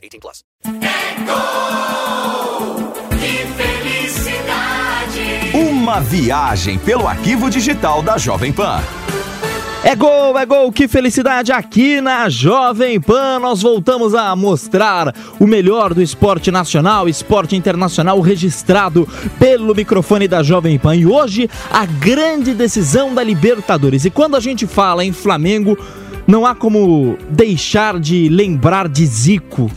18 plus. Que felicidade! Uma viagem pelo arquivo digital da Jovem Pan. É gol, é gol, que felicidade aqui na Jovem Pan. Nós voltamos a mostrar o melhor do esporte nacional, esporte internacional registrado pelo microfone da Jovem Pan. E hoje a grande decisão da Libertadores. E quando a gente fala em Flamengo, não há como deixar de lembrar de Zico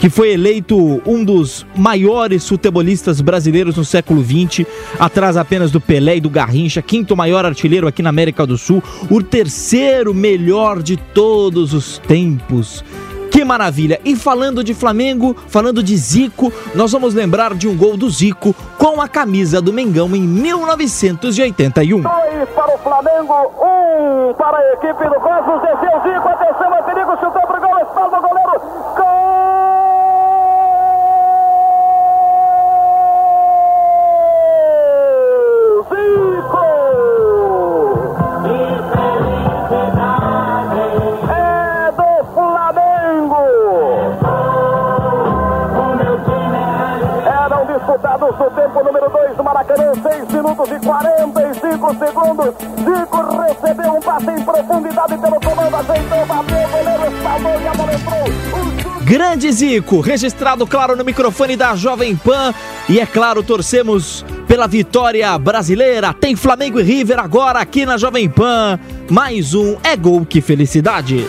que foi eleito um dos maiores futebolistas brasileiros no século XX, atrás apenas do Pelé e do Garrincha, quinto maior artilheiro aqui na América do Sul, o terceiro melhor de todos os tempos. Que maravilha! E falando de Flamengo, falando de Zico, nós vamos lembrar de um gol do Zico com a camisa do Mengão em 1981. Dois para o Flamengo, um para a equipe do Cosmos, desceu Zico, disputados no tempo número 2 do Maracanã, 6 minutos e 45 segundos. Zico recebeu um passe em profundidade pelo comando, ajeitou, bateu, o goleiro espalmou e a bola entrou. Grande Zico, registrado, claro, no microfone da Jovem Pan. E é claro, torcemos pela vitória brasileira. Tem Flamengo e River agora aqui na Jovem Pan. Mais um é gol, que felicidade.